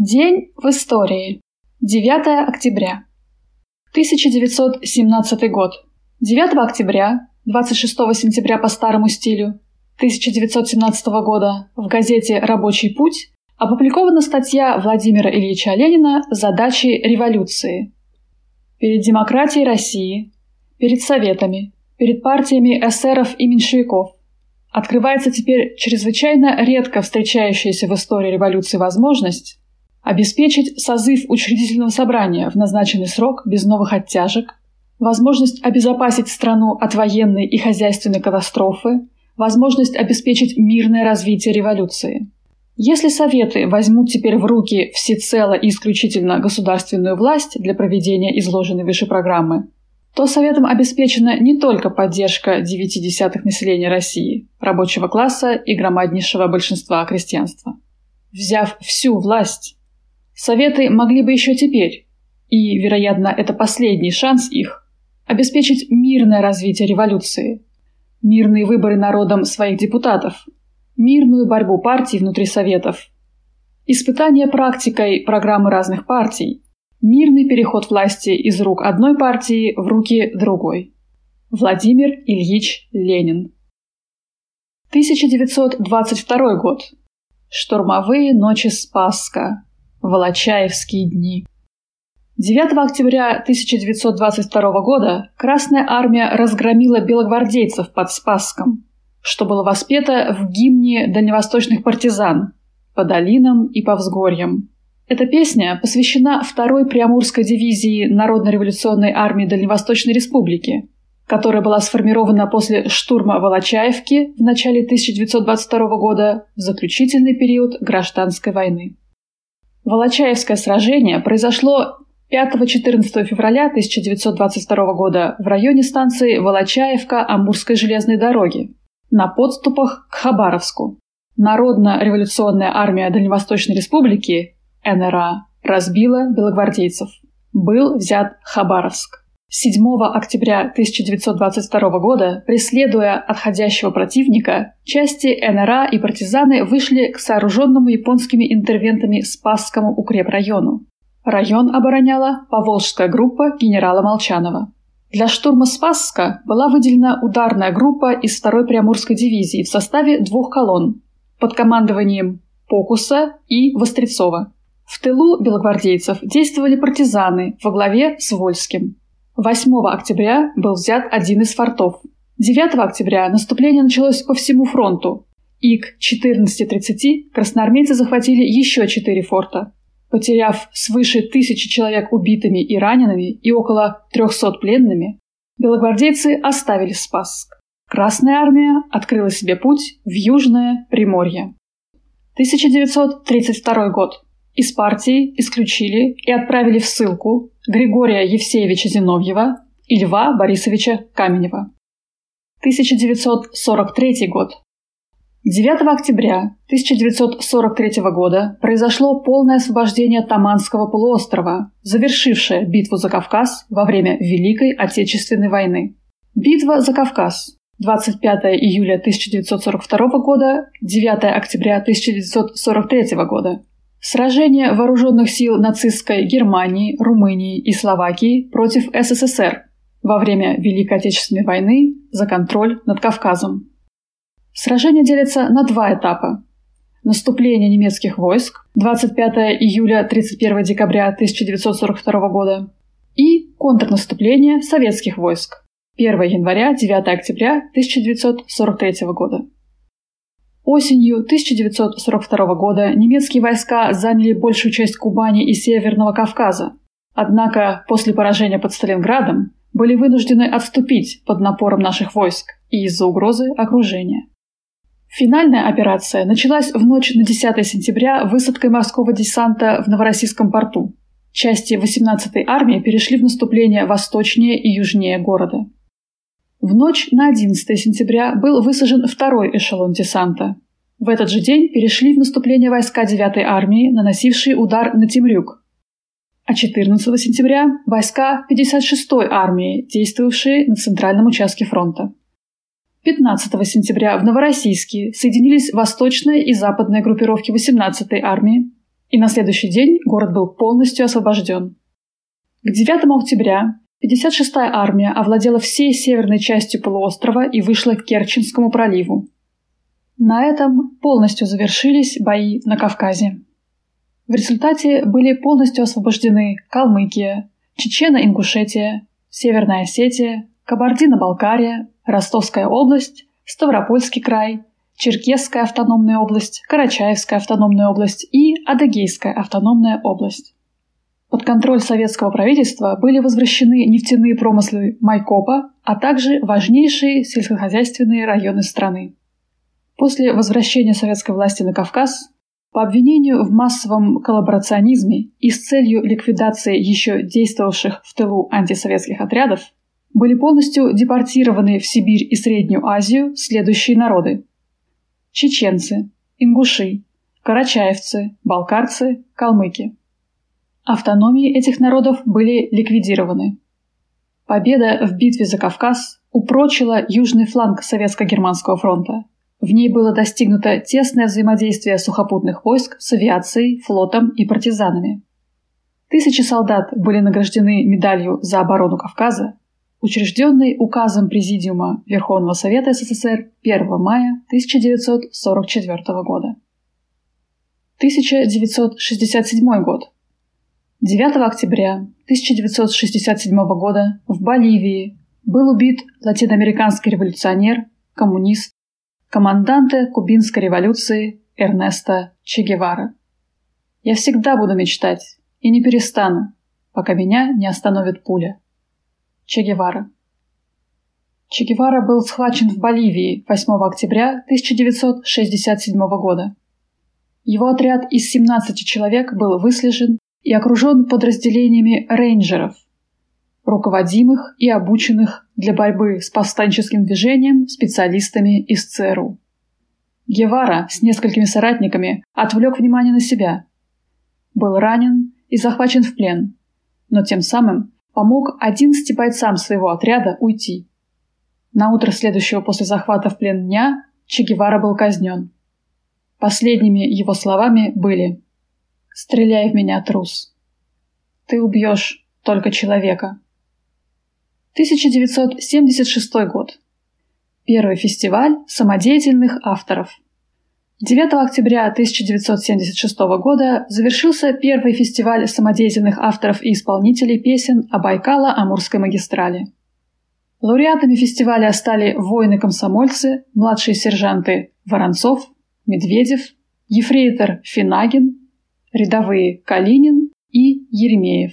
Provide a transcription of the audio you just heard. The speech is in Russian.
День в истории. 9 октября. 1917 год. 9 октября, 26 сентября по старому стилю 1917 года в газете «Рабочий путь» опубликована статья Владимира Ильича Ленина «Задачи революции». Перед демократией России, перед советами, перед партиями эсеров и меньшевиков открывается теперь чрезвычайно редко встречающаяся в истории революции возможность обеспечить созыв учредительного собрания в назначенный срок без новых оттяжек, возможность обезопасить страну от военной и хозяйственной катастрофы, возможность обеспечить мирное развитие революции. Если Советы возьмут теперь в руки всецело и исключительно государственную власть для проведения изложенной выше программы, то Советам обеспечена не только поддержка девяти десятых населения России, рабочего класса и громаднейшего большинства крестьянства. Взяв всю власть, Советы могли бы еще теперь, и, вероятно, это последний шанс их, обеспечить мирное развитие революции, мирные выборы народом своих депутатов, мирную борьбу партий внутри Советов, испытание практикой программы разных партий, мирный переход власти из рук одной партии в руки другой. Владимир Ильич Ленин 1922 год. Штурмовые ночи Спасска. Волочаевские дни. 9 октября 1922 года Красная армия разгромила белогвардейцев под Спасском, что было воспето в гимне дальневосточных партизан по долинам и по взгорьям. Эта песня посвящена второй Приамурской дивизии Народно-революционной армии Дальневосточной Республики, которая была сформирована после штурма Волочаевки в начале 1922 года в заключительный период гражданской войны. Волочаевское сражение произошло 5-14 февраля 1922 года в районе станции Волочаевка Амурской железной дороги на подступах к Хабаровску. Народно-революционная армия Дальневосточной Республики, НРА, разбила белогвардейцев. Был взят Хабаровск. 7 октября 1922 года, преследуя отходящего противника, части НРА и партизаны вышли к сооруженному японскими интервентами Спасскому укрепрайону. Район обороняла Поволжская группа генерала Молчанова. Для штурма Спасска была выделена ударная группа из 2-й Приамурской дивизии в составе двух колонн под командованием Покуса и Вострецова. В тылу белогвардейцев действовали партизаны во главе с Вольским. 8 октября был взят один из фортов. 9 октября наступление началось по всему фронту, и к 14.30 красноармейцы захватили еще четыре форта, потеряв свыше тысячи человек убитыми и ранеными и около 300 пленными. Белогвардейцы оставили Спасск. Красная армия открыла себе путь в Южное Приморье. 1932 год. Из партии исключили и отправили в ссылку Григория Евсеевича Зиновьева и Льва Борисовича Каменева. 1943 год. 9 октября 1943 года произошло полное освобождение Таманского полуострова, завершившее битву за Кавказ во время Великой Отечественной войны. Битва за Кавказ 25 июля 1942 года, 9 октября 1943 года Сражение вооруженных сил нацистской Германии, Румынии и Словакии против СССР во время Великой Отечественной войны за контроль над Кавказом. Сражение делится на два этапа. Наступление немецких войск 25 июля 31 декабря 1942 года и контрнаступление советских войск 1 января 9 октября 1943 года. Осенью 1942 года немецкие войска заняли большую часть Кубани и Северного Кавказа. Однако после поражения под Сталинградом были вынуждены отступить под напором наших войск и из-за угрозы окружения. Финальная операция началась в ночь на 10 сентября высадкой морского десанта в Новороссийском порту. Части 18-й армии перешли в наступление восточнее и южнее города. В ночь на 11 сентября был высажен второй эшелон десанта. В этот же день перешли в наступление войска 9-й армии, наносившие удар на Темрюк. А 14 сентября – войска 56-й армии, действовавшие на центральном участке фронта. 15 сентября в Новороссийске соединились восточная и западная группировки 18-й армии. и на следующий день город был полностью освобожден. К 9 октября 56-я армия овладела всей северной частью полуострова и вышла к Керченскому проливу. На этом полностью завершились бои на Кавказе. В результате были полностью освобождены Калмыкия, Чечено-Ингушетия, Северная Осетия, Кабардино-Балкария, Ростовская область, Ставропольский край, Черкесская автономная область, Карачаевская автономная область и Адыгейская автономная область. Под контроль советского правительства были возвращены нефтяные промыслы Майкопа, а также важнейшие сельскохозяйственные районы страны. После возвращения советской власти на Кавказ по обвинению в массовом коллаборационизме и с целью ликвидации еще действовавших в тылу антисоветских отрядов были полностью депортированы в Сибирь и Среднюю Азию следующие народы. Чеченцы, ингуши, карачаевцы, балкарцы, калмыки. Автономии этих народов были ликвидированы. Победа в битве за Кавказ упрочила южный фланг Советско-Германского фронта. В ней было достигнуто тесное взаимодействие сухопутных войск с авиацией, флотом и партизанами. Тысячи солдат были награждены медалью за оборону Кавказа, учрежденный указом Президиума Верховного Совета СССР 1 мая 1944 года. 1967 год. 9 октября 1967 года в Боливии был убит латиноамериканский революционер, коммунист, команданте кубинской революции Эрнесто Че Гевара. Я всегда буду мечтать и не перестану, пока меня не остановит пуля. Че Гевара. Че Гевара был схвачен в Боливии 8 октября 1967 года. Его отряд из 17 человек был выслежен и окружен подразделениями рейнджеров, руководимых и обученных для борьбы с повстанческим движением специалистами из ЦРУ. Гевара с несколькими соратниками отвлек внимание на себя. Был ранен и захвачен в плен, но тем самым помог 11 бойцам своего отряда уйти. На утро следующего после захвата в плен дня Че Гевара был казнен. Последними его словами были «Стреляй в меня, трус! Ты убьешь только человека!» 1976 год. Первый фестиваль самодеятельных авторов – 9 октября 1976 года завершился первый фестиваль самодеятельных авторов и исполнителей песен о Байкало-Амурской магистрали. Лауреатами фестиваля стали воины-комсомольцы, младшие сержанты Воронцов, Медведев, ефрейтор Финагин, рядовые Калинин и Еремеев.